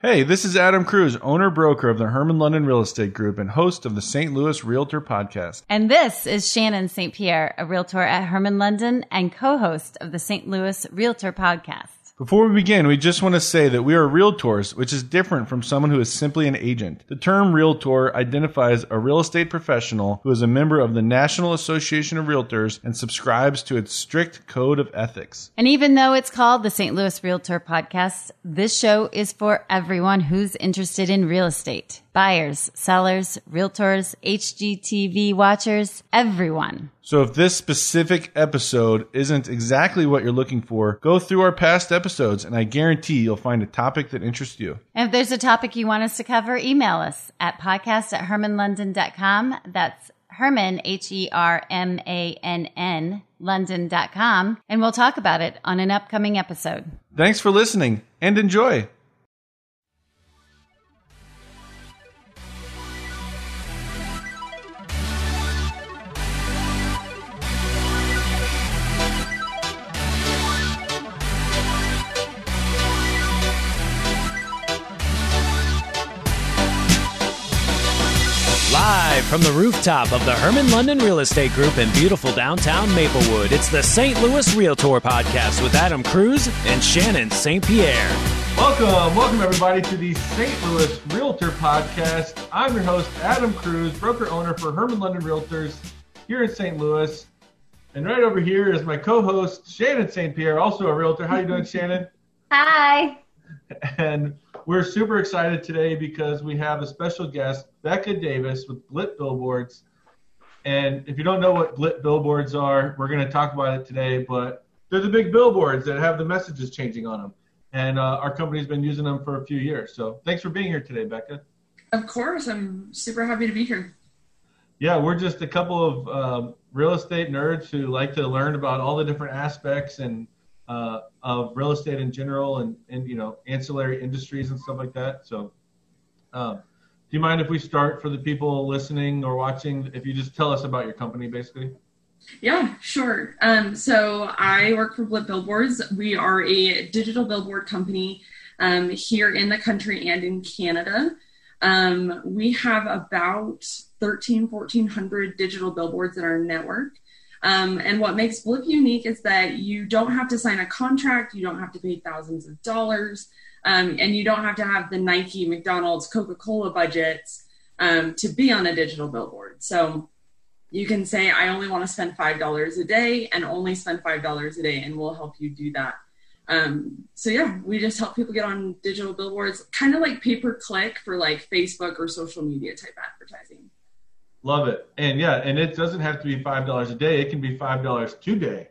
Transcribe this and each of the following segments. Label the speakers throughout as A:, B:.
A: Hey, this is Adam Kruse, owner broker of the Hermann London Real Estate Group and host of the St. Louis Realtor Podcast.
B: And this is Shannon St. Pierre, a realtor at Hermann London and co host of the St. Louis Realtor Podcast.
A: Before we begin, we just want to say that we are realtors, which is different from someone who is simply an agent. The term realtor identifies a real estate professional who is a member of the National Association of Realtors and subscribes to its strict code of ethics.
B: And even though it's called the St. Louis Realtor Podcast, this show is for everyone who's interested in real estate buyers, sellers, realtors, HGTV watchers, everyone.
A: So if this specific episode isn't exactly what you're looking for, go through our past episodes and I guarantee you'll find a topic that interests you.
B: And if there's a topic you want us to cover, email us at podcast at hermannlondon.com. That's Hermann, H E R M A N N, London.com, and we'll talk about it on an upcoming episode.
A: Thanks for listening and enjoy.
C: Live from the rooftop of the Hermann London Real Estate Group in beautiful downtown Maplewood, it's the St. Louis Realtor Podcast with Adam Kruse and Shannon St. Pierre.
A: Welcome, welcome everybody to the St. Louis Realtor Podcast. I'm your host, Adam Kruse, broker owner for Hermann London Realtors here in St. Louis. And right over here is my co-host, Shannon St. Pierre, also a realtor. How you doing, Shannon?
B: Hi.
A: And we're super excited today because we have a special guest, Becca Davis with Blip Billboards. And if you don't know what Blip Billboards are, we're going to talk about it today. But they're the big billboards that have the messages changing on them. And uh, our company's been using them for a few years. So thanks for being here today, Becca.
D: Of course, I'm super happy to be here.
A: Yeah, we're just a couple of um, real estate nerds who like to learn about all the different aspects and uh, of real estate in general and, and you know ancillary industries and stuff like that. So, um, do you mind if we start for the people listening or watching? If you just tell us about your company, basically.
D: Yeah, sure. Um, so I work for Blip Billboards. We are a digital billboard company um, here in the country and in Canada. Um, we have about 13, 1400 digital billboards in our network. Um, and what makes Blip unique is that you don't have to sign a contract, you don't have to pay thousands of dollars, um, and you don't have to have the Nike, McDonald's, Coca Cola budgets um, to be on a digital billboard. So you can say, I only want to spend $5 a day and only spend $5 a day, and we'll help you do that. Um, so yeah, we just help people get on digital billboards, kind of like pay per click for like Facebook or social media type advertising.
A: Love it. And yeah, and it doesn't have to be five dollars a day. It can be five dollars today,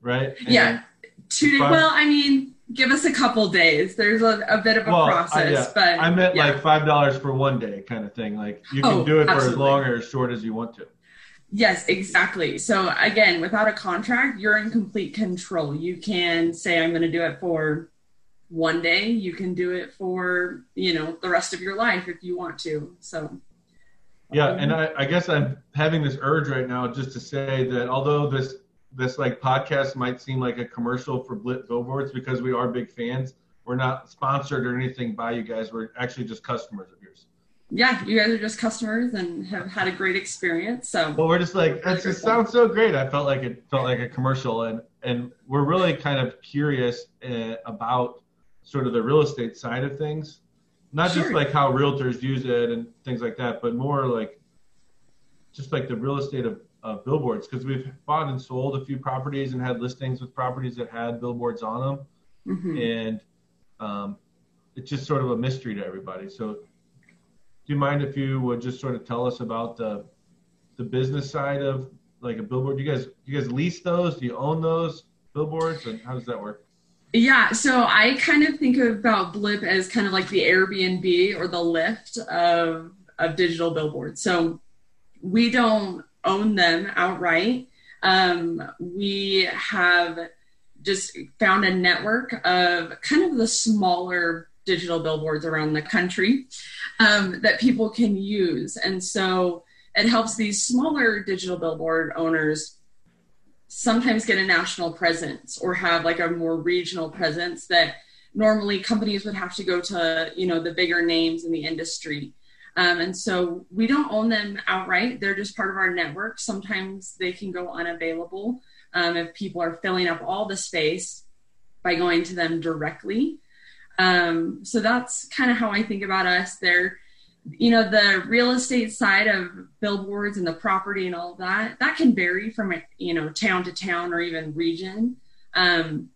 A: right? And
D: yeah, two days. Well, I mean, give us a couple days. There's a, a bit of a well, process,
A: I, yeah.
D: but
A: I meant
D: yeah.
A: like five dollars for one day, kind of thing. Like you can
D: Oh,
A: do it for as long or as short as you want to.
D: Yes, exactly. So again, without a contract, you're in complete control. You can say, I'm going to do it for one day. You can do it for, you know, the rest of your life if you want to. So
A: Yeah, and I, I guess I'm having this urge right now just to say that although this this like podcast might seem like a commercial for Blip Billboards because we are big fans, we're not sponsored or anything by you guys. We're actually just customers of yours.
D: yeah, you guys are just customers and have had a great experience. So
A: Well, we're just like that just sounds so great. I felt like it felt like a commercial, and and we're really kind of curious uh, about sort of the real estate side of things, not just like how realtors use it and things like that, but more like just like the real estate of, of billboards because we've bought and sold a few properties and had listings with properties that had billboards on them,
D: mhm.
A: and um, it's just sort of a mystery to everybody. So, do you mind if you would just sort of tell us about the the business side of like a billboard? Do you guys do you guys lease those? Do you own those billboards? And how does that work?
D: Yeah, so I kind of think about Blip as kind of like the Airbnb or the Lyft of of digital billboards. So we don't own them outright. Um, we have just found a network of kind of the smaller digital billboards around the country um, that people can use, and so it helps these smaller digital billboard owners sometimes get a national presence or have like a more regional presence that normally companies would have to go to you know the bigger names in the industry. Um, and so we don't own them outright. They're just part of our network. Sometimes they can go unavailable um, if people are filling up all the space by going to them directly. Um, so that's kind of how i think about us. They're you know the real estate side of billboards and the property and all that that can vary from you know town to town or even region um,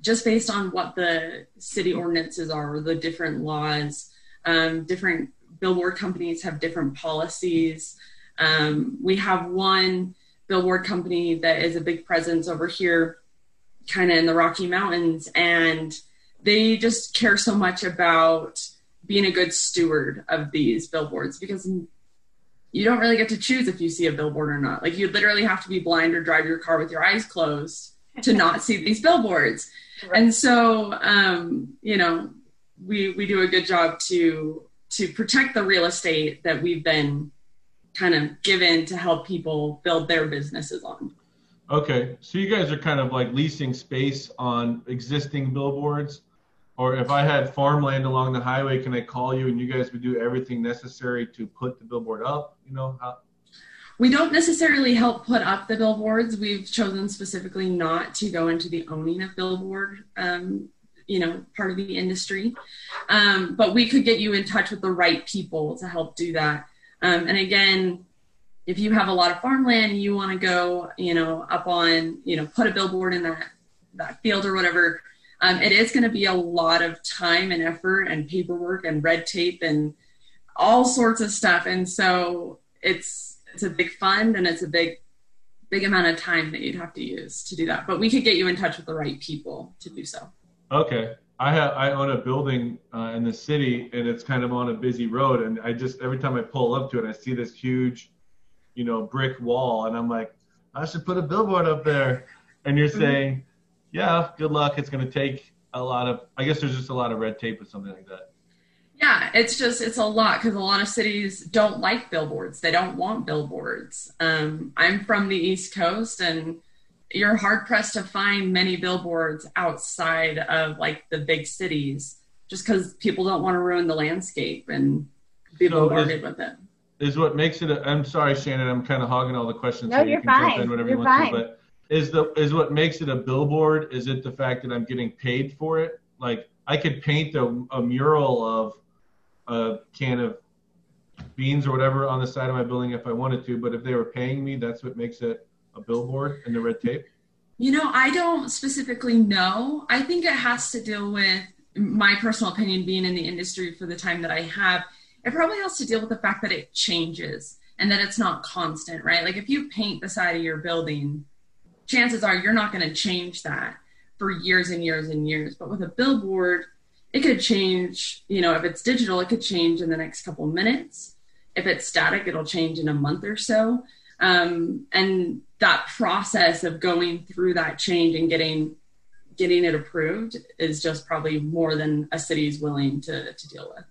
D: just based on what the city ordinances are or the different laws. Um, different billboard companies have different policies. Um, we have one billboard company that is a big presence over here kind of in the rocky mountains and they just care so much about being a good steward of these billboards because you don't really get to choose if you see a billboard or not. Like you literally have to be blind or drive your car with your eyes closed to not see these billboards. Right. And so, um, you know, we we do a good job to to protect the real estate that we've been kind of given to help people build their businesses on.
A: Okay, so you guys are kind of like leasing space on existing billboards or if I had farmland along the highway, can I call you and you guys would do everything necessary to put the billboard up? You know, how?
D: we don't necessarily help put up the billboards. We've chosen specifically not to go into the owning of billboard, um, you know, part of the industry. Um, but we could get you in touch with the right people to help do that. Um, and again, if you have a lot of farmland, you want to go, you know, up on, you know, put a billboard in that that field or whatever um, it is going to be a lot of time and effort and paperwork and red tape and all sorts of stuff. And so it's it's a big fund and it's a big big amount of time that you'd have to use to do that. But we could get you in touch with the right people to do so.
A: Okay. I have I own a building uh, in the city and it's kind of on a busy road and I just every time I pull up to it I see this huge, you know, brick wall and I'm like I should put a billboard up there. And you're mm-hmm. saying yeah, good luck. It's going to take a lot of, I guess there's just a lot of red tape with something like that.
D: Yeah, it's just, it's a lot because a lot of cities don't like billboards. They don't want billboards. Um, I'm from the East Coast and you're hard pressed to find many billboards outside of like the big cities just because people don't want to ruin the landscape and be so bombarded with it.
A: Is what makes it. i am sorry, Shannon. I'm kind of hogging all the questions.
B: No, so you're you fine. you're you fine. To, but
A: is the is what makes it a billboard is it the fact that i'm getting paid for it? Like i could paint a, a mural of a can of beans or whatever on the side of my building if i wanted to but if they were paying me that's what makes it a billboard and the red tape.
D: You know i don't specifically know. I think it has to deal with my personal opinion being in the industry for the time that i have. It probably has to deal with the fact that it changes and that it's not constant right? Like if you paint the side of your building chances are you're not going to change that for years and years and years. But with a billboard, it could change, you know, if it's digital, it could change in the next couple minutes. If it's static, it'll change in a month or so. Um, and that process of going through that change and getting getting it approved is just probably more than a city is willing to, to deal with.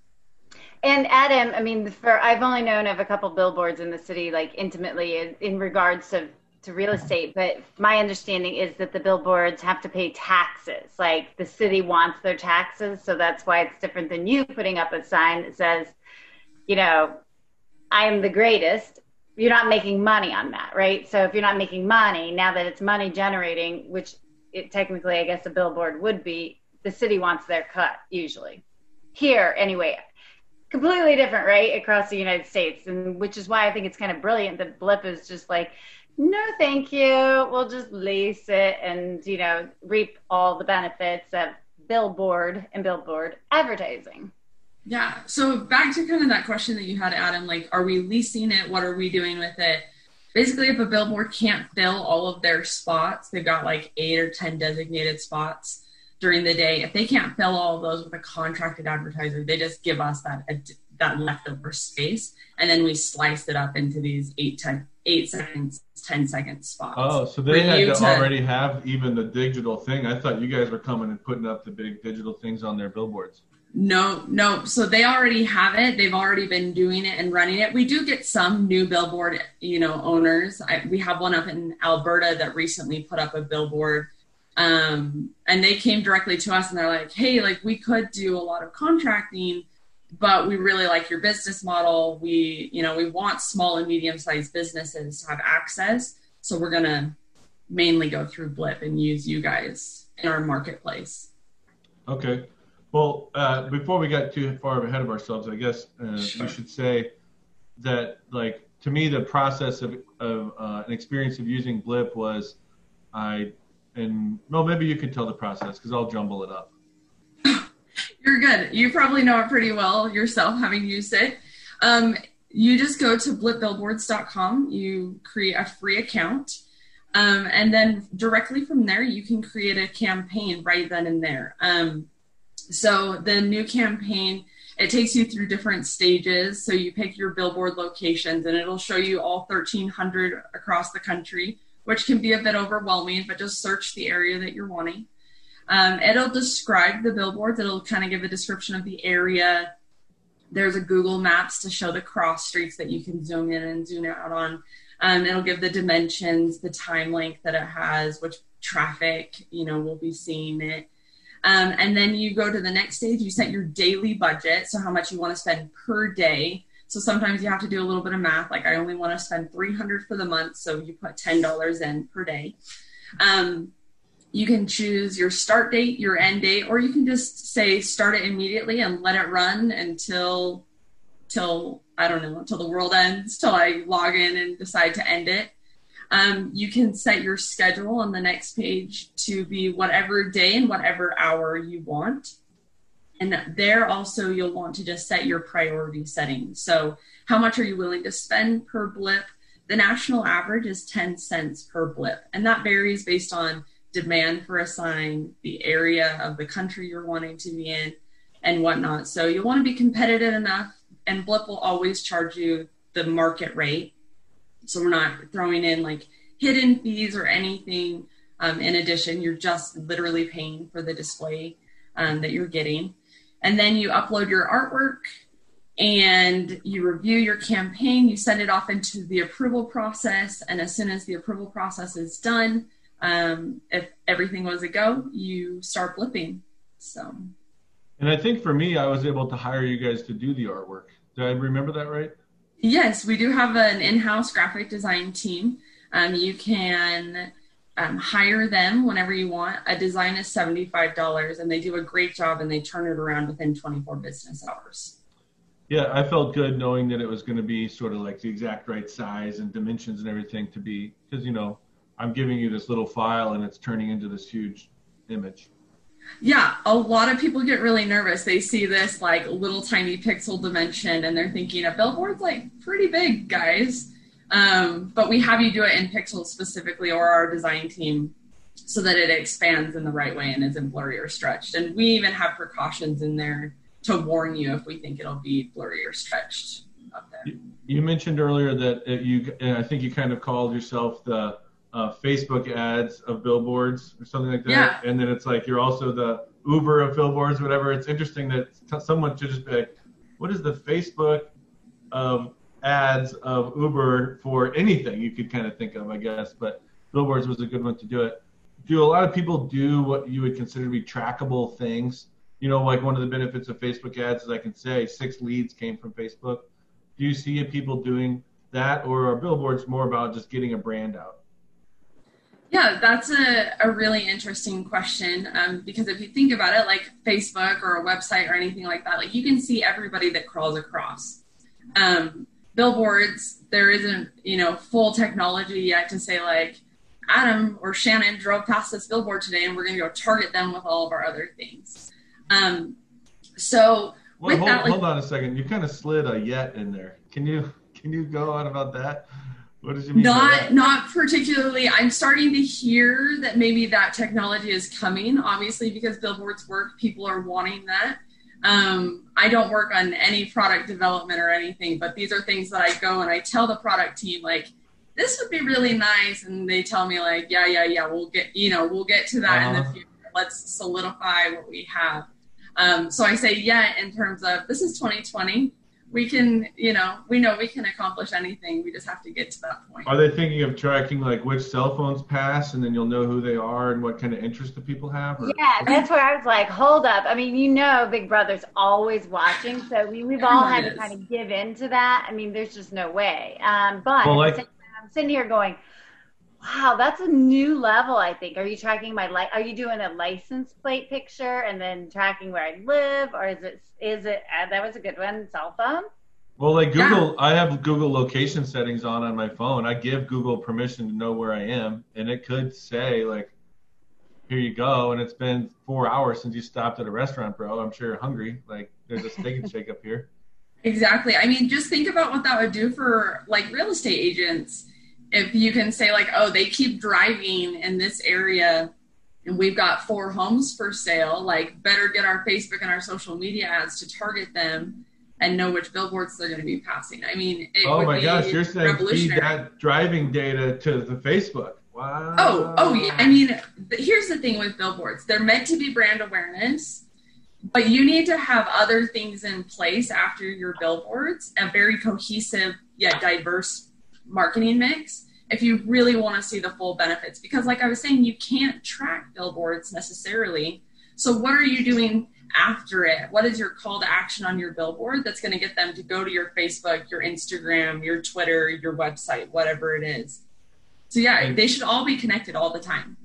B: And Adam, I mean, for I've only known of a couple billboards in the city, like intimately, in, in regards to to real estate, but my understanding is that the billboards have to pay taxes. Like the city wants their taxes, so that's why it's different than you putting up a sign that says, you know, I am the greatest. You're not making money on that, right? So if you're not making money, now that it's money generating, which it technically I guess a billboard would be, the city wants their cut usually. Here, anyway, completely different, right? Across the United States, and which is why I think it's kind of brilliant that Blip is just like, no, thank you. We'll just lease it and, you know, reap all the benefits of billboard and billboard advertising.
D: Yeah. So back to kind of that question that you had, Adam, like, are we leasing it? What are we doing with it? Basically, if a billboard can't fill all of their spots, they've got like eight or 10 designated spots during the day. If they can't fill all of those with a contracted advertiser, they just give us that, that leftover space. And then we slice it up into these eight, 10, eight seconds, 10 second spots.
A: Oh, so they had to, to, already have even the digital thing. I thought you guys were coming and putting up the big digital things on their billboards.
D: No, no. So they already have it. They've already been doing it and running it. We do get some new billboard, you know, owners. I, we have one up in Alberta that recently put up a billboard Um, and they came directly to us and they're like, hey, like we could do a lot of contracting, but we really like your business model. We, you know, we want small and medium sized businesses to have access. So we're going to mainly go through Blip and use you guys in our marketplace.
A: Okay. Well, uh, before we got too far ahead of ourselves, I guess uh, sure. we should say that, like, to me, the process of, of uh, an experience of using Blip was I, and well, maybe you can tell the process because I'll jumble it up.
D: You're good. You probably know it pretty well yourself, having used it. Um, you just go to blipbillboards.com, you create a free account, um, and then directly from there, you can create a campaign right then and there. Um, so the new campaign, it takes you through different stages. So you pick your billboard locations and it'll show you all 1,300 across the country, which can be a bit overwhelming, but just search the area that you're wanting. Um, it'll describe the billboards. It'll kind of give a description of the area. There's a Google Maps to show the cross streets that you can zoom in and zoom out on. Um, it'll give the dimensions, the time length that it has, which traffic, you know, will be seeing it. Um, and then you go to the next stage, you set your daily budget, so how much you want to spend per day. So sometimes you have to do a little bit of math, like I only want to spend 300 for the month, so you put $10 in per day. Um, you can choose your start date, your end date, or you can just say start it immediately and let it run until till I don't know until the world ends, till I log in and decide to end it. Um, you can set your schedule on the next page to be whatever day and whatever hour you want. And there also you'll want to just set your priority settings. So, how much are you willing to spend per blip? The national average is 10 cents per blip, and that varies based on demand for a sign, the area of the country you're wanting to be in, and whatnot. So, you'll want to be competitive enough, and Blip will always charge you the market rate so we're not throwing in like hidden fees or anything um, in addition. You're just literally paying for the display um, that you're getting. And then you upload your artwork and you review your campaign. You send it off into the approval process. And as soon as the approval process is done, um, if everything was a go, you start blipping. So.
A: And I think for me, I was able to hire you guys to do the artwork. Do I remember that right?
D: Yes, we do have an in-house graphic design team. Um, you can um, hire them whenever you want. A design is seventy-five dollars, and they do a great job, and they turn it around within twenty-four business hours.
A: Yeah, I felt good knowing that it was going to be sort of like the exact right size and dimensions and everything to be because you know I'm giving you this little file and it's turning into this huge image.
D: Yeah, a lot of people get really nervous. They see this like little tiny pixel dimension and they're thinking a billboard's like pretty big, guys. Um, but we have you do it in pixels specifically or our design team so that it expands in the right way and isn't blurry or stretched. And we even have precautions in there to warn you if we think it'll be blurry or stretched up there.
A: You mentioned earlier that you, I think you kind of called yourself the uh, Facebook ads of billboards or something like that.
D: Yeah.
A: And then it's like you're also the Uber of billboards, whatever. It's interesting that t- someone should just be like, what is the Facebook of ads of Uber for anything you could kind of think of, I guess. But billboards was a good one to do it. Do a lot of people do what you would consider to be trackable things? You know, like one of the benefits of Facebook ads is I can say six leads came from Facebook. Do you see people doing that, or are billboards more about just getting a brand out?
D: Yeah, that's a, a really interesting question um, because if you think about it, like Facebook or a website or anything like that, like you can see everybody that crawls across. Um, billboards, there isn't you know full technology yet to say like Adam or Shannon drove past this billboard today and we're going to go target them with all of our other things. Um, so
A: well, hold, that, like, hold on a second, you kind of slid a yet in there. Can you can you go on about that? What does it mean?
D: Not not particularly. I'm starting to hear that maybe that technology is coming. Obviously, because billboards work, people are wanting that. Um, I don't work on any product development or anything, but these are things that I go and I tell the product team like, this would be really nice, and they tell me like, yeah, yeah, yeah, we'll get you know we'll get to that uh-huh. in the uh-huh. future. Let's solidify what we have. Um, so I say yeah in terms of this is 2020 we can, you know, we know we can accomplish anything. We just have to get to that point.
A: Are they thinking of tracking like which cell phones pass, and then you'll know who they are and what kind of interest the people have? Or?
B: Yeah, that's where I was like, hold up. I mean, you know, Big Brother's always watching, so we, we've all had to kind of give in to that. I mean, there's just no way. Um, but well, like, I'm sitting here going, Wow, that's a new level. I think. Are you tracking my like? Are you doing a license plate picture and then tracking where I live, or is it is it uh, that was a good one? Cell phone.
A: Well, like Google, yeah. I have Google location settings on on my phone. I give Google permission to know where I am, and it could say like, "Here you go," and it's been four hours since you stopped at a restaurant, bro. I'm sure you're hungry. Like, there's a steak and shake up here.
D: Exactly. I mean, just think about what that would do for like real estate agents if you can say like, oh, they keep driving in this area and we've got four homes for sale, like better get our Facebook and our social media ads to target them and know which billboards they're going to be passing. I mean,
A: oh my gosh, you're saying feed that driving data to the Facebook. Wow.
D: Oh, oh yeah. I mean, here's the thing with billboards: they're meant to be brand awareness, but you need to have other things in place after your billboards, a very cohesive yet diverse marketing mix if you really want to see the full benefits. Because, like I was saying, you can't track billboards necessarily. So, what are you doing after it? What is your call to action on your billboard that's going to get them to go to your Facebook, your Instagram, your Twitter, your website, whatever it is? So, yeah, they should all be connected all the time.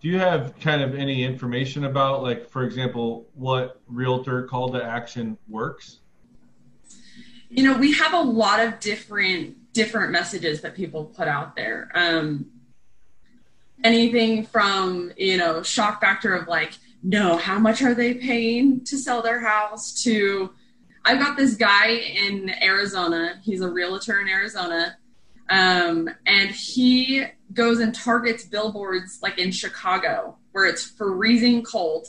A: Do you have kind of any information about, like, for example, what realtor call to action works?
D: You know, we have a lot of different different messages that people put out there. Um, anything from you know shock factor of like, no, how much are they paying to sell their house? To I've got this guy in Arizona. He's a realtor in Arizona. Um, and he goes and targets billboards like in Chicago where it's freezing cold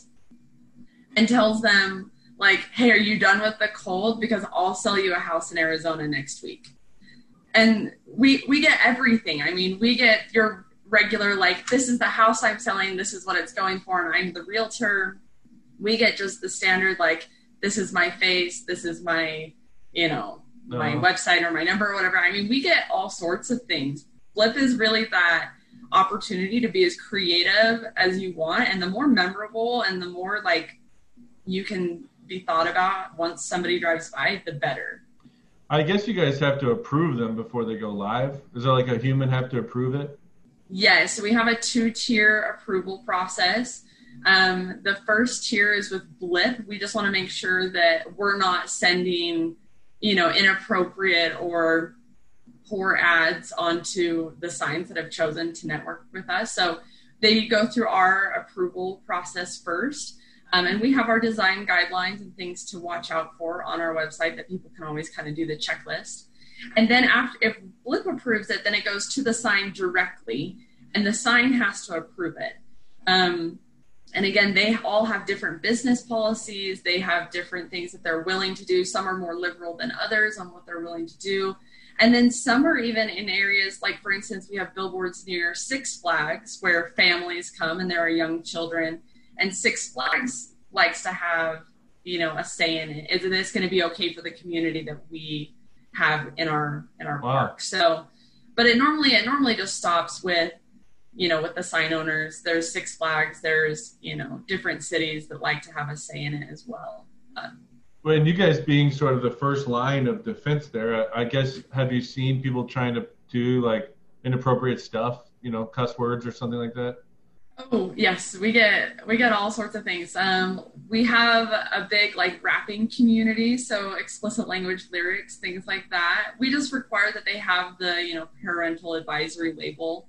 D: and tells them like, "Hey, are you done with the cold? Because I'll sell you a house in Arizona next week." And we we get everything. I mean, we get your regular like this is the house I'm selling, this is what it's going for, and I'm the realtor. We get just the standard like this is my face, this is my you know my uh-huh. website or my number or whatever. I mean, we get all sorts of things. Blip is really that opportunity to be as creative as you want, and the more memorable and the more like you can be thought about once somebody drives by, the better.
A: I guess you guys have to approve them before they go live. Is there like a human have to approve it?
D: Yes, we have a two tier approval process. Um, the first tier is with Blip. We just want to make sure that we're not sending, you know, inappropriate or poor ads onto the signs that have chosen to network with us. So they go through our approval process first. Um, and we have our design guidelines and things to watch out for on our website that people can always kind of do the checklist. And then after, if Blip approves it, then it goes to the sign directly, and the sign has to approve it. Um, and again, they all have different business policies. They have different things that they're willing to do. Some are more liberal than others on what they're willing to do. And then some are even in areas like, for instance, we have billboards near Six Flags where families come and there are young children and Six Flags likes to have you know a say in it. Is this going to be okay for the community that we have in our in our wow. park? So, but it normally it normally just stops with you know with the sign owners. There's Six Flags. There's you know different cities that like to have a say in it as well.
A: Well, and you guys being sort of the first line of defense there, I guess have you seen people trying to do like inappropriate stuff, you know, cuss words or something like that?
D: Oh yes, we get we get all sorts of things. Um, we have a big like rapping community, so explicit language lyrics, things like that. We just require that they have the you know parental advisory label.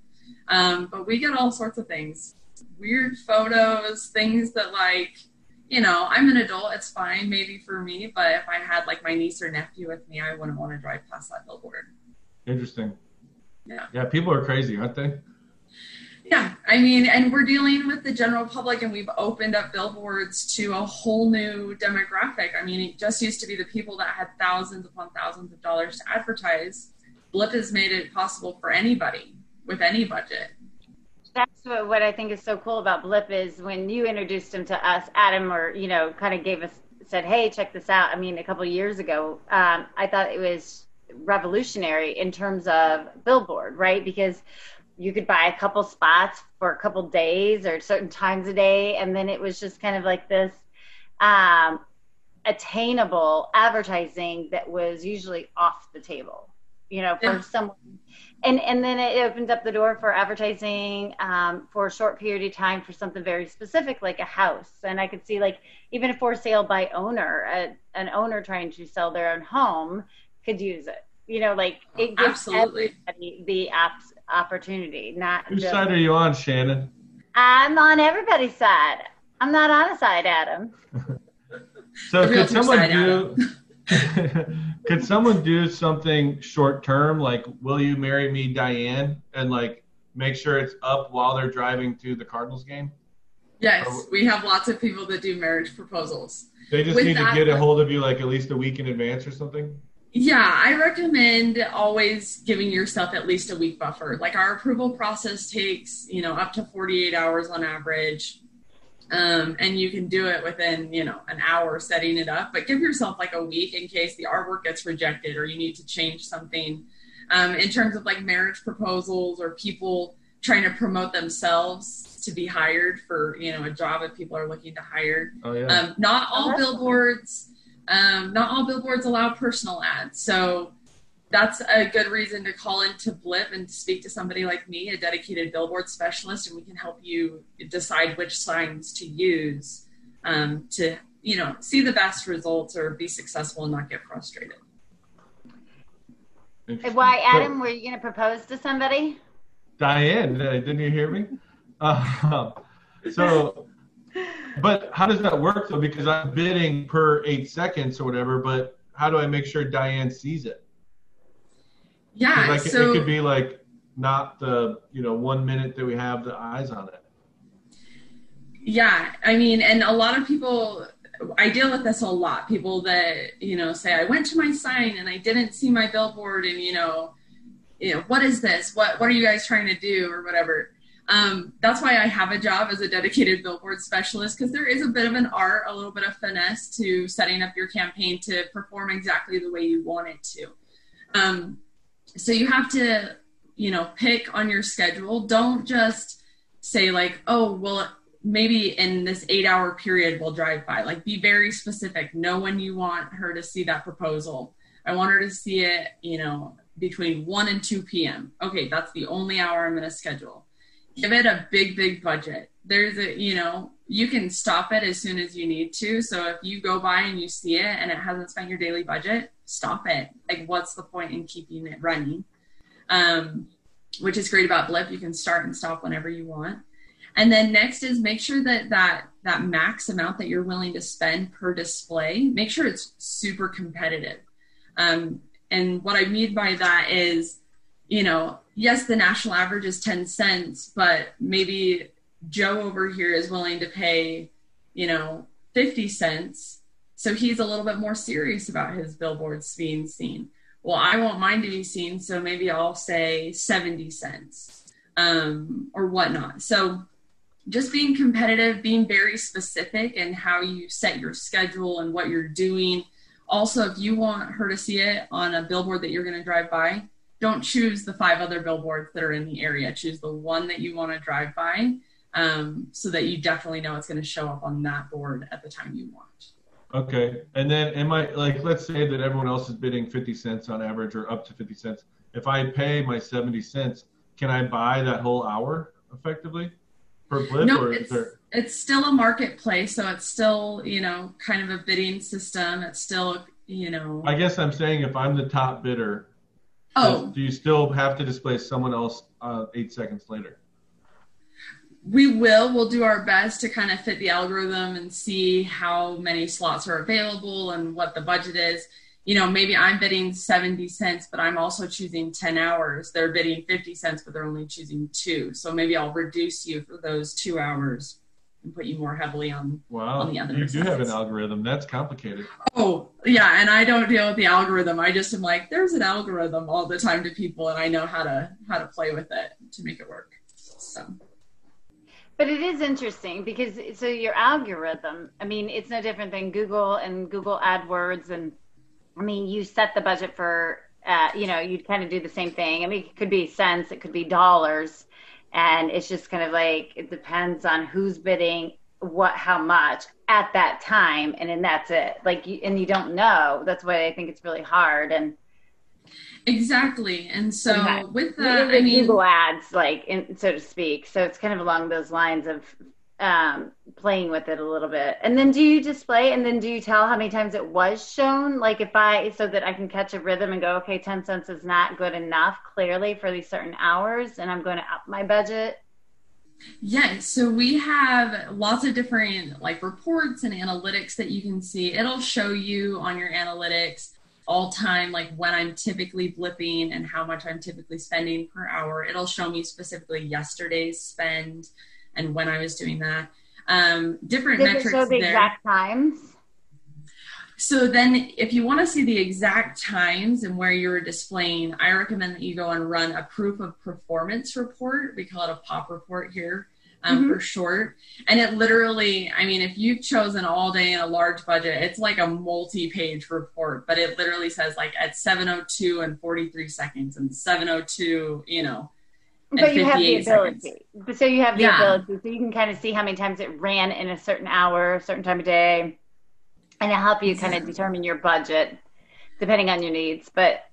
D: Um, but we get all sorts of things, weird photos, things that like you know I'm an adult, it's fine maybe for me, but if I had like my niece or nephew with me, I wouldn't want to drive past that billboard.
A: Interesting.
D: Yeah.
A: Yeah, people are crazy, aren't they?
D: Yeah, I mean, and we're dealing with the general public, and we've opened up billboards to a whole new demographic. I mean, it just used to be the people that had thousands upon thousands of dollars to advertise. Blip has made it possible for anybody with any budget.
B: That's what, what I think is so cool about Blip is when you introduced him to us, Adam, or you know, kind of gave us said, "Hey, check this out." I mean, a couple years ago, um, I thought it was revolutionary in terms of billboard, right? Because you could buy a couple spots for a couple days or certain times a day, and then it was just kind of like this um, attainable advertising that was usually off the table, you know, for yeah. someone. And and then it opens up the door for advertising um, for a short period of time for something very specific, like a house. And I could see like even a for sale by owner, a, an owner trying to sell their own home could use it. You know, like it gives Absolutely. everybody the apps opportunity. Not
A: whose side are you on, Shannon?
B: I'm on everybody's side. I'm not on a side, Adam.
A: so could someone do? could someone do something short term, like "Will you marry me, Diane," and like make sure it's up while they're driving to the Cardinals game?
D: Yes, or, we have lots of people that do marriage proposals.
A: They just With need to get a hold of you like at least a week in advance or something.
D: Yeah, I recommend always giving yourself at least a week buffer. Like our approval process takes, you know, up to 48 hours on average. Um, and you can do it within, you know, an hour setting it up, but give yourself like a week in case the artwork gets rejected or you need to change something. Um, in terms of like marriage proposals or people trying to promote themselves to be hired for, you know, a job that people are looking to hire. Oh, yeah. um, not all billboards um, not all billboards allow personal ads. So that's a good reason to call into Blip and speak to somebody like me, a dedicated billboard specialist, and we can help you decide which signs to use um, to, you know, see the best results or be successful and not get frustrated.
B: Why, Adam? Were you going to propose to somebody?
A: Diane, didn't you hear me? Uh, so but how does that work though? Because I'm bidding per eight seconds or whatever, but how do I make sure Diane sees it?
D: Yeah,
A: like
D: so,
A: it could be like not the you know one minute that we have the eyes on it.
D: Yeah, I mean, and a lot of people, I deal with this a lot. People that you know say, "I went to my sign and I didn't see my billboard," and you know, you know, what is this? What what are you guys trying to do or whatever? Um, that's why I have a job as a dedicated billboard specialist because there is a bit of an art, a little bit of finesse to setting up your campaign to perform exactly the way you want it to. Um, so you have to, you know, pick on your schedule. Don't just say like, oh, well, maybe in this eight hour period we'll drive by. Like, be very specific. Know when you want her to see that proposal. I want her to see it, you know, between 1 and 2 p.m. Okay, that's the only hour I'm going to schedule give it a big, big budget. There's a, you know, you can stop it as soon as you need to. So if you go by and you see it and it hasn't spent your daily budget, stop it. Like, what's the point in keeping it running? Um, which is great about Blip. You can start and stop whenever you want. And then next is make sure that that that max amount that you're willing to spend per display, make sure it's super competitive. Um, and what I mean by that is, you know, yes, the national average is 10 cents, but maybe Joe over here is willing to pay, you know, 50 cents. So he's a little bit more serious about his billboards being seen. Well, I want mine to be seen, so maybe I'll say 70 cents um, or whatnot. So just being competitive, being very specific in how you set your schedule and what you're doing. Also, if you want her to see it on a billboard that you're going to drive by, don't choose the five other billboards that are in the area. Choose the one that you want to drive by um, so that you definitely know it's going to show up on that board at the time you want.
A: Okay. And then am I like, let's say that everyone else is bidding 50 cents on average or up to 50 cents. If I pay my 70 cents, can I buy that whole hour effectively per blip?
D: No, it's, there... it's still a marketplace. So it's still, you know, kind of a bidding system. It's still, you know.
A: I guess I'm saying if I'm the top bidder,
D: Oh.
A: Do you still have to displace someone else uh, eight seconds later?
D: We will. We'll do our best to kind of fit the algorithm and see how many slots are available and what the budget is. You know, maybe I'm bidding 70 cents, but I'm also choosing 10 hours. They're bidding 50 cents, but they're only choosing two. So maybe I'll reduce you for those two hours and put you more heavily on
A: wow
D: on the other
A: you do have an algorithm that's complicated
D: oh yeah and i don't deal with the algorithm i just am like there's an algorithm all the time to people and i know how to how to play with it to make it work so
B: But it is interesting because so your algorithm, I mean, it's no different than Google and Google AdWords. And I mean, you set the budget for, uh, you know, you'd kind of do the same thing. I mean, it could be cents, it could be dollars. And it's just kind of like, it depends on who's bidding, what, how much at that time. And then that's it. Like, you, and you don't know. That's why I think it's really hard. And,
D: Exactly. And so with the, I
B: mean, Google ads, like, in, so to speak. So it's kind of along those lines of um, playing with it a little bit. And then do you display and then do you tell how many times it was shown? Like if I, so that I can catch a rhythm and go, okay, 10 cents is not good enough clearly for these certain hours and I'm going to up my budget.
D: Yes, so we have lots of different like reports and analytics that you can see. It'll show you on your analytics all time like when I'm typically blipping and how much I'm typically spending per hour. It'll show me specifically yesterday's spend and when I was doing that. Um, different
B: Does
D: metrics.
B: It show the there. exact times.
D: So then, if you want to see the exact times and where you're displaying, I recommend that you go and run a proof of performance report. We call it a POP report here um, mm-hmm. for short. And it literally, I mean, if you've chosen all day in a large budget, it's like a multi-page report, but it literally says like at 702 and 43 seconds and 702, you know.
B: But you have the ability. Seconds. So you have the yeah. ability. So you can kind of see how many times it ran in a certain hour, a certain time of day, and it'll help you kind of determine your budget depending on your needs. But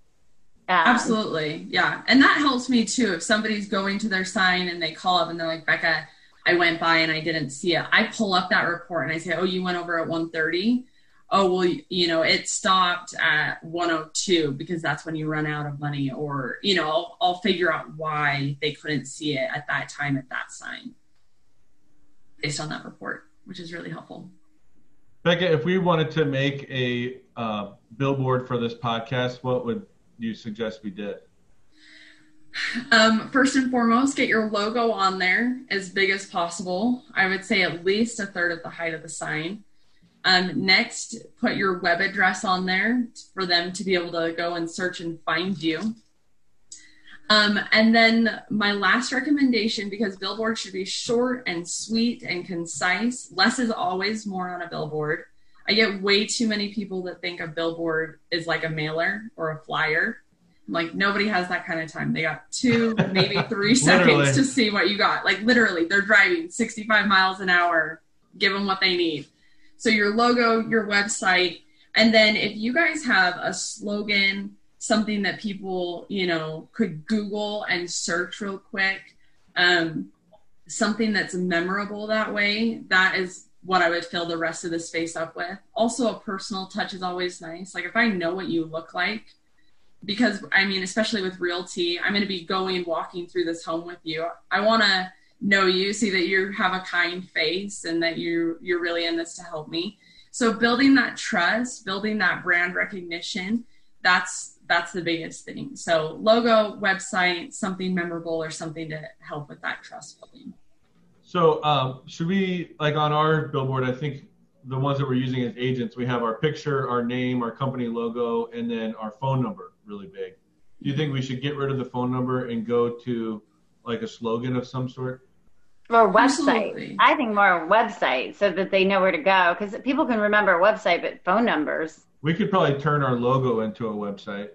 D: um, Absolutely. Yeah. And that helps me too. If somebody's going to their sign and they call up and they're like, Becca, I went by and I didn't see it. I pull up that report and I say, "Oh, you went over at 1:30." Oh, well, you know, it stopped at 102 because that's when you run out of money or, you know, I'll, I'll figure out why they couldn't see it at that time at that sign based on that report, which is really helpful.
A: Becca, if we wanted to make a uh, billboard for this podcast, what would you suggest we did?
D: Um, first and foremost, get your logo on there as big as possible. I would say at least a third of the height of the sign. Um, next, put your web address on there for them to be able to go and search and find you. Um, and then my last recommendation, because billboards should be short and sweet and concise, less is always more on a billboard. I get way too many people that think a billboard is like a mailer or a flyer like nobody has that kind of time. They got two, maybe three seconds to see what you got. Like literally, they're driving 65 miles an hour. Give them what they need. So your logo, your website, and then if you guys have a slogan, something that people you know could Google and search real quick, um, something that's memorable that way. That is what I would fill the rest of the space up with. Also, a personal touch is always nice. Like if I know what you look like because I mean, especially with realty, I'm going to be going walking through this home with you. I want to know you, see that you have a kind face, and that you you're really in this to help me. So building that trust, building that brand recognition, that's that's the biggest thing. So logo, website, something memorable, or something to help with that trust building.
A: So um, should we like on our billboard? I think the ones that we're using as agents, we have our picture, our name, our company logo, and then our phone number really big. Do you think we should get rid of the phone number and go to like a slogan of some sort?
B: Or website. Absolutely. I think more a website so that they know where to go because people can remember a website, but phone numbers.
A: We could probably turn our logo into a website.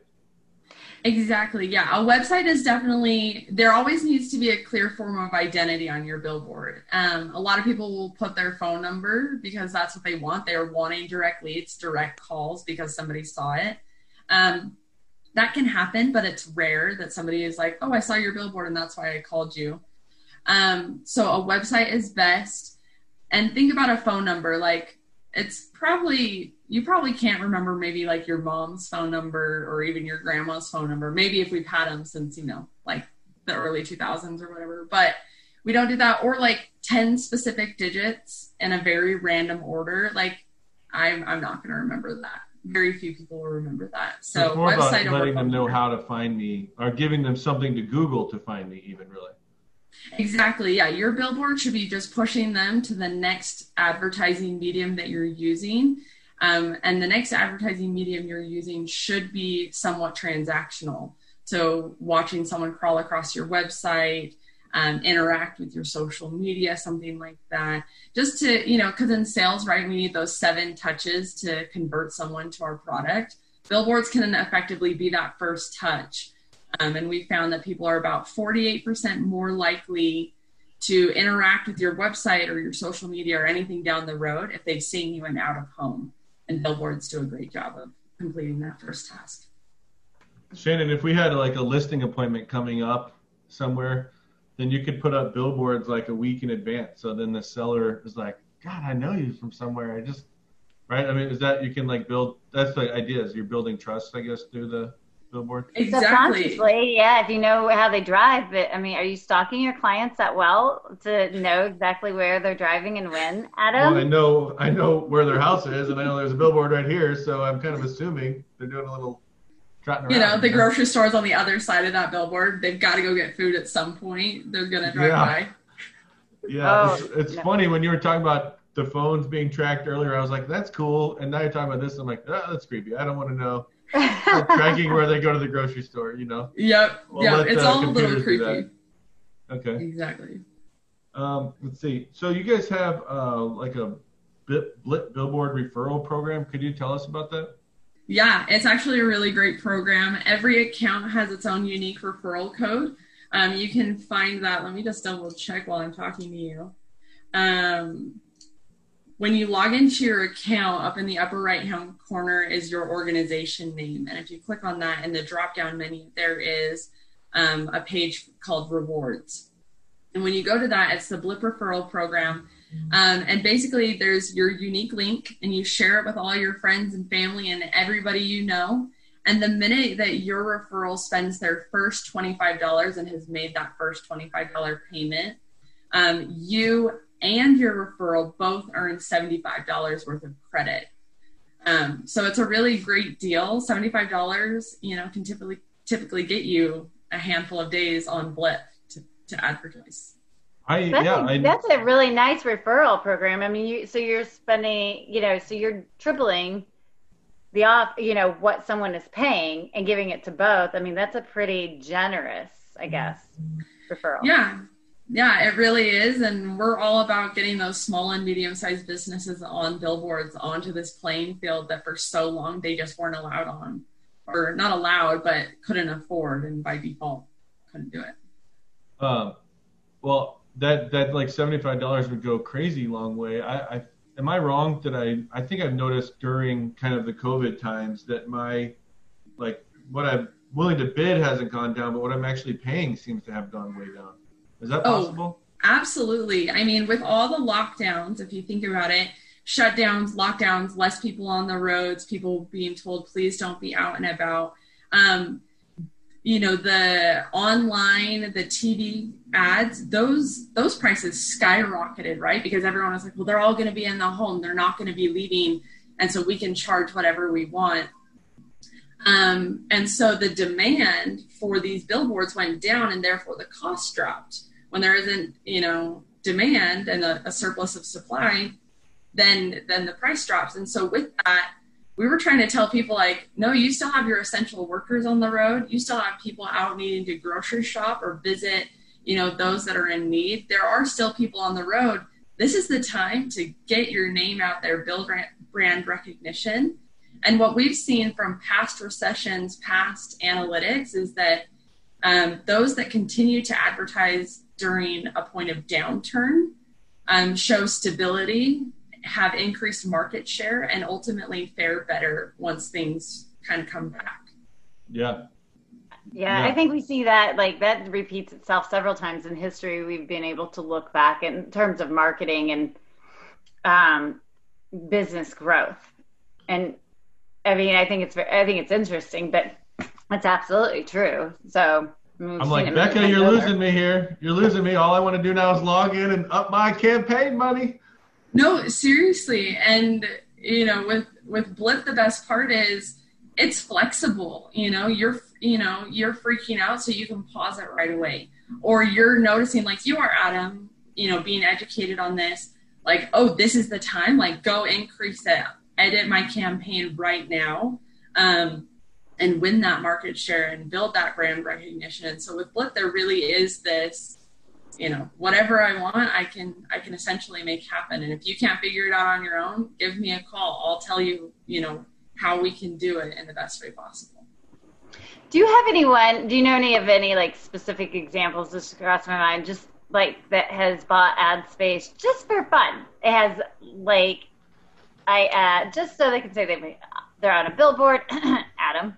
D: Exactly. Yeah. A website is definitely, there always needs to be a clear form of identity on your billboard. Um, a lot of people will put their phone number because that's what they want. They're wanting direct leads, direct calls because somebody saw it. Um, that can happen, but it's rare that somebody is like, "Oh, I saw your billboard and that's why I called you." Um, so a website is best, and think about a phone number. Like it's probably you probably can't remember maybe like your mom's phone number or even your grandma's phone number. Maybe if we've had them since you know like the early 2000s or whatever, but we don't do that. Or like 10 specific digits in a very random order. Like I'm I'm not going to remember that very few people will remember that. So,
A: more about letting them know how to find me, or giving them something to Google to find me, even really.
D: Exactly. Yeah, your billboard should be just pushing them to the next advertising medium that you're using. Um, and the next advertising medium you're using should be somewhat transactional. So, watching someone crawl across your website, um, interact with your social media, something like that. Just to, you know, because in sales, right, we need those seven touches to convert someone to our product. Billboards can effectively be that first touch. Um, and we found that people are about 48% more likely to interact with your website or your social media or anything down the road if they've seen you in out of home. And billboards do a great job of completing that first task.
A: Shannon, if we had like a listing appointment coming up somewhere, then you could put up billboards like a week in advance. So then the seller is like, God, I know you from somewhere. I just, right? I mean, is that you can like build, that's the idea is you're building trust, I guess, through the billboard.
B: Exactly. Yeah. If you know how they drive, but I mean, are you stalking your clients that well to know exactly where they're driving and when, Adam?
A: Well, I know, I know where their house is and I know there's a billboard right here. So I'm kind of assuming they're doing a little
D: you know, the grocery store's on the other side of that billboard. They've got to go get food at some point. They're gonna drive yeah. by.
A: Yeah, oh, it's, it's no. funny when you were talking about the phones being tracked earlier. I was like, "That's cool," and now you're talking about this. I'm like, oh, "That's creepy. I don't want to know." Tracking where they go to the grocery store. You know.
D: Yep. We'll yeah, it's all a little creepy.
A: Okay.
D: Exactly.
A: Um, let's see. So you guys have uh, like a bit, Blip billboard referral program. Could you tell us about that?
D: Yeah, it's actually a really great program. Every account has its own unique referral code. Um, you can find that. Let me just double check while I'm talking to you. Um, when you log into your account, up in the upper right hand corner is your organization name. And if you click on that in the drop down menu, there is um, a page called rewards. And when you go to that, it's the Blip referral program. Um, and basically, there's your unique link, and you share it with all your friends and family and everybody you know. And the minute that your referral spends their first $25 and has made that first $25 payment, um, you and your referral both earn $75 worth of credit. Um, so it's a really great deal. $75, you know, can typically typically get you a handful of days on Blip to, to advertise.
A: I
B: that's
A: yeah,
B: a,
A: I,
B: that's a really nice referral program. I mean, you so you're spending, you know, so you're tripling the off, you know, what someone is paying and giving it to both. I mean, that's a pretty generous, I guess, referral.
D: Yeah. Yeah, it really is. And we're all about getting those small and medium sized businesses on billboards onto this playing field that for so long they just weren't allowed on. Or not allowed, but couldn't afford and by default couldn't do it.
A: Um, well, that that like seventy five dollars would go crazy long way. I, I am I wrong that I I think I've noticed during kind of the COVID times that my like what I'm willing to bid hasn't gone down, but what I'm actually paying seems to have gone way down. Is that oh, possible?
D: Oh, absolutely. I mean, with all the lockdowns, if you think about it, shutdowns, lockdowns, less people on the roads, people being told please don't be out and about. Um, you know the online the tv ads those those prices skyrocketed right because everyone was like well they're all going to be in the home they're not going to be leaving and so we can charge whatever we want um, and so the demand for these billboards went down and therefore the cost dropped. When there isn't you know demand and a, a surplus of supply then then the price drops. And so with that we were trying to tell people like no you still have your essential workers on the road. You still have people out needing to grocery shop or visit you know those that are in need. There are still people on the road. This is the time to get your name out there build brand recognition and what we've seen from past recessions past analytics is that um, those that continue to advertise during a point of downturn um, show stability have increased market share and ultimately fare better once things kind of come back.
A: Yeah.
B: Yeah, yeah, I think we see that like that repeats itself several times in history. We've been able to look back in terms of marketing and um, business growth, and I mean, I think it's I think it's interesting, but it's absolutely true. So
A: I'm like Becca, you're over. losing me here. You're losing me. All I want to do now is log in and up my campaign money.
D: No, seriously. And you know, with with Blip, the best part is it's flexible. You know, you're you know you're freaking out, so you can pause it right away, or you're noticing like you are, Adam. You know, being educated on this, like, oh, this is the time. Like, go increase it. Edit my campaign right now. Um, and win that market share and build that brand recognition. So with Blip, there really is this you know, whatever I want, I can I can essentially make happen. And if you can't figure it out on your own, give me a call. I'll tell you, you know, how we can do it in the best way possible.
B: Do you have anyone? Do you know any of any like specific examples? Just across my mind, just like that has bought ad space just for fun. It has like I uh, just so they can say they they're on a billboard, Adam,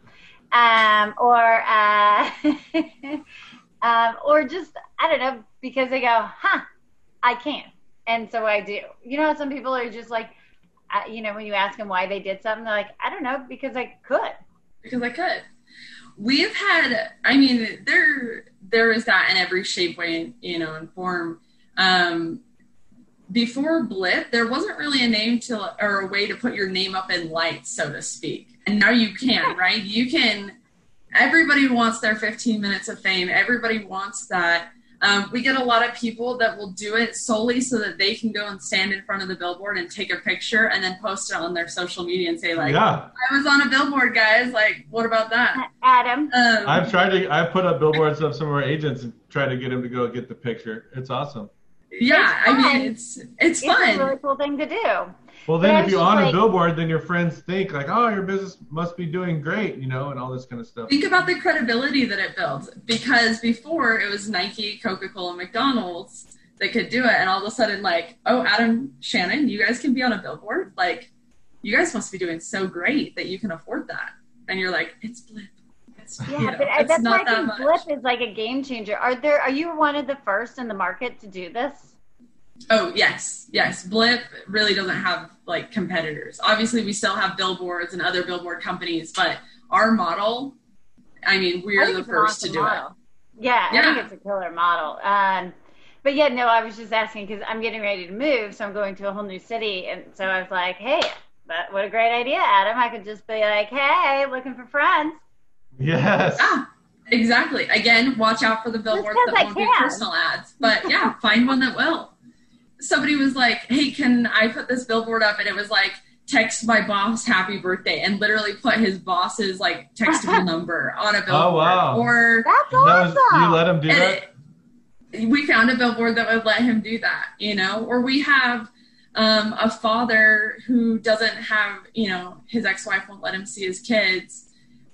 B: um, or uh, um, or just I don't know because they go, huh, I can, and so I do. You know, some people are just like, uh, you know, when you ask them why they did something, they're like, I don't know, because I could.
D: Because I could. We've had, I mean, there there is that in every shape, way, you know, and form. Um, before Blip, there wasn't really a name to or a way to put your name up in lights, so to speak. And now you can, right? You can. Everybody wants their 15 minutes of fame. Everybody wants that. Um, we get a lot of people that will do it solely so that they can go and stand in front of the billboard and take a picture and then post it on their social media and say like,
A: yeah.
D: "I was on a billboard, guys." Like, what about that,
B: Adam?
D: Um,
A: I've tried to. I've put up billboards of some of our agents and tried to get them to go get the picture. It's awesome.
D: Yeah, I mean, it's it's
B: It's a
D: fun.
B: really cool thing to do.
A: Well,
B: But
A: then if you're
B: just
A: on a
B: like-
A: billboard, then your friends think like, oh, your business must be doing great, you know, and all this kind of stuff.
D: Think about the credibility that it builds because before it was Nike, Coca Cola, McDonald's that could do it, and all of a sudden, like, oh, Adam Shannon, you guys can be on a billboard. Like, you guys must be doing so great that you can afford that. And you're like, it's Blip.
B: Yeah,
D: you know,
B: but I- that's why I think. Blip is like a game changer. Are there? Are you one of the first in the market to do this?
D: Oh yes, yes. Blip really doesn't have like competitors. Obviously, we still have billboards and other billboard companies, but our model, I mean, we're
B: think
D: the first to do
B: model. Yeah, I think it's a killer model. Um, but yeah, no, I was just asking because I'm getting ready to move, so I'm going to a whole new city, and so I was like, hey, but what a great idea, Adam! I could just be like, hey, looking for friends.
A: Yes.
D: it. Ah, exactly. Again, watch out for the billboards
B: 'cause
D: that
B: I
D: won't be
B: can.
D: personal ads, but yeah, find one that will. Somebody was like, "Hey, can I put this billboard up?" And it was like, "Text my boss happy birthday," and literally put his boss's like textable number on a billboard.
A: Oh, wow.
D: Or
B: That's
A: That was,
B: awesome.
A: you let him do that?
D: it- we found a billboard that would let him do that, you know, or we have um, a father who doesn't have, you know, his ex-wife won't let him see his kids.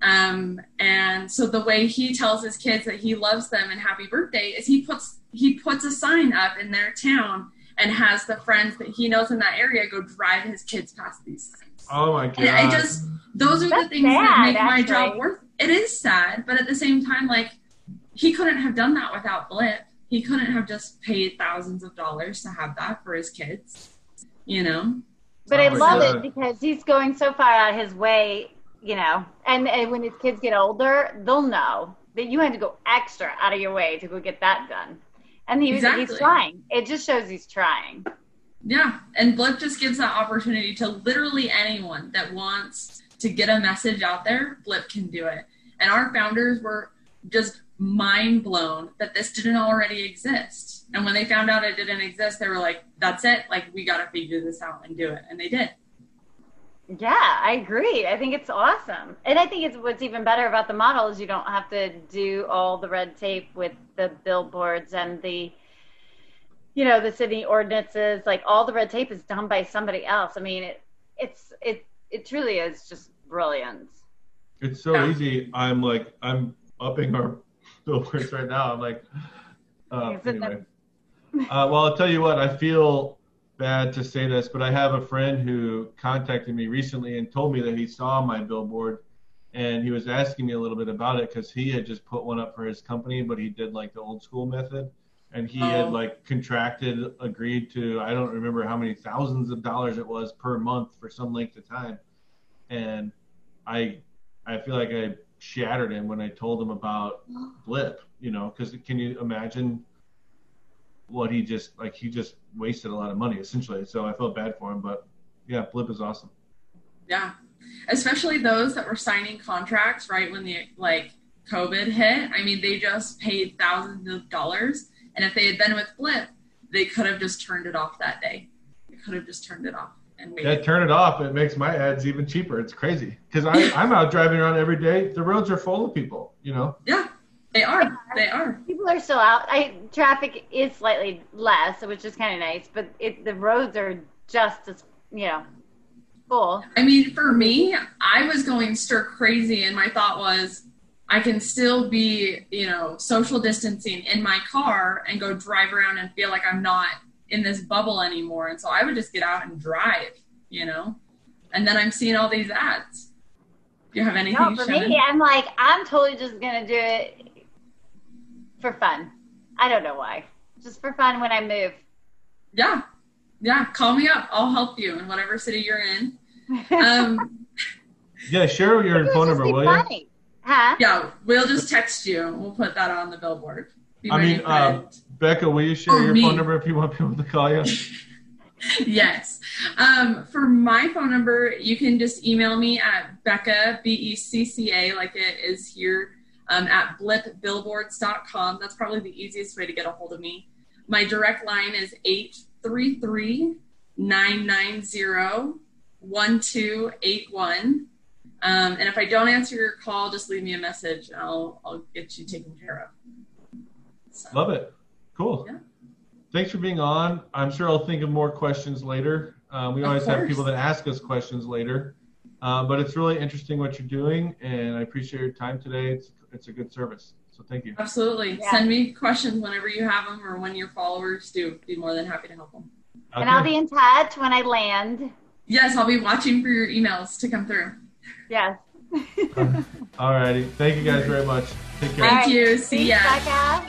D: Um, and so the way he tells his kids that he loves them and happy birthday is he puts, he puts a sign up in their town and has the friends that he knows in that area go drive his kids past these signs.
A: Oh my god.
D: And I just those are the
B: That's
D: things that
B: sad,
D: make my job worth. It is sad, but at the same time, like he couldn't have done that without Blip. He couldn't have just paid thousands of dollars to have that for his kids. You know,
B: But I
A: Oh my
B: love
A: God.
B: it because he's going so far out of his way, you know. And, and when his kids get older, they'll know that you had to go extra out of your way to go get that done. And he,
D: Exactly.
B: he's trying. It just shows he's trying.
D: yeah. And Blip just gives that opportunity to literally anyone that wants to get a message out there. Blip can do it. And our founders were just mind blown that this didn't already exist. And when they found out it didn't exist, they were like, "That's it! Like we got to figure this out and do it." And they did.
B: Yeah, I agree. I think it's awesome. And I think it's what's even better about the model is you don't have to do all the red tape with the billboards and the you know, the city ordinances, like all the red tape is done by somebody else. I mean, it it's it it truly is just brilliant.
A: It's so
D: Yeah.
A: easy. I'm like, I'm upping our billboards right now. I'm like, uh,
B: Is it
A: anyway. Uh, well, I'll tell you what. I feel bad to say this, but I have a friend who contacted me recently and told me that he saw my billboard, and he was asking me a little bit about it because he had just put one up for his company, but he did like the old school method, and he
D: Oh.
A: had like contracted, agreed to I don't remember how many thousands of dollars it was per month for some length of time, and I I feel like I shattered him when I told him about Blip, you know, because can you imagine what he just like? He just wasted a lot of money essentially. So I felt bad for him, but yeah, Blip is awesome.
D: Yeah. Especially those that were signing contracts right when the like COVID hit. I mean, they just paid thousands of dollars. And if they had been with Blip, they could have just turned it off that day. They could have just turned it off and
A: Yeah,
D: waited.
A: turn it off. It makes my ads even cheaper. It's crazy because I'm out driving around every day. The roads are full of people. You know.
D: Yeah. They are. They are.
B: People are still out. I traffic is slightly less, which is kind of nice, but it, the roads are just as you know full.
D: I mean, for me, I was going stir crazy, and my thought was, I can still be, you know, social distancing in my car and go drive around and feel like I'm not in this bubble anymore. And so I would just get out and drive, you know. And then I'm seeing all these ads. Do you have anything?
B: No, for me, I'm like, I'm totally just gonna do it for fun. I don't know why. Just for fun when I move.
D: Yeah. Yeah. Call me up. I'll help you in whatever city you're in. Um,
A: yeah, share your phone number, will
B: funny. you? Huh?
D: Yeah, we'll just text you. We'll put that on the billboard.
A: Be I mean, uh, Becca, will you share oh, your me. phone number if you want people to call you?
D: yes. Um, for my phone number, you can just email me at Becca, B E C C A, like it is here, um, at blipbillboards.com. That's probably the easiest way to get a hold of me. My direct line is 833 990 1281. Um, and if I don't answer your call, just leave me a message and I'll, I'll get you taken care of.
A: So, Love it. Cool. Yeah. Thanks for being on. I'm sure I'll think of more questions later. Um, we always have people that ask us questions later. Uh, but it's really interesting what you're doing, and I appreciate your time today. It's, it's a good service. So thank you.
D: Absolutely. Yeah. Send me questions whenever you have them or when your followers do. Be more than happy to help them.
B: Okay. And I'll be in touch when I land.
D: Yes, I'll be watching for your emails to come through.
B: Yes.
A: All righty. Thank you guys very much. Take care.
D: Thank you. See ya.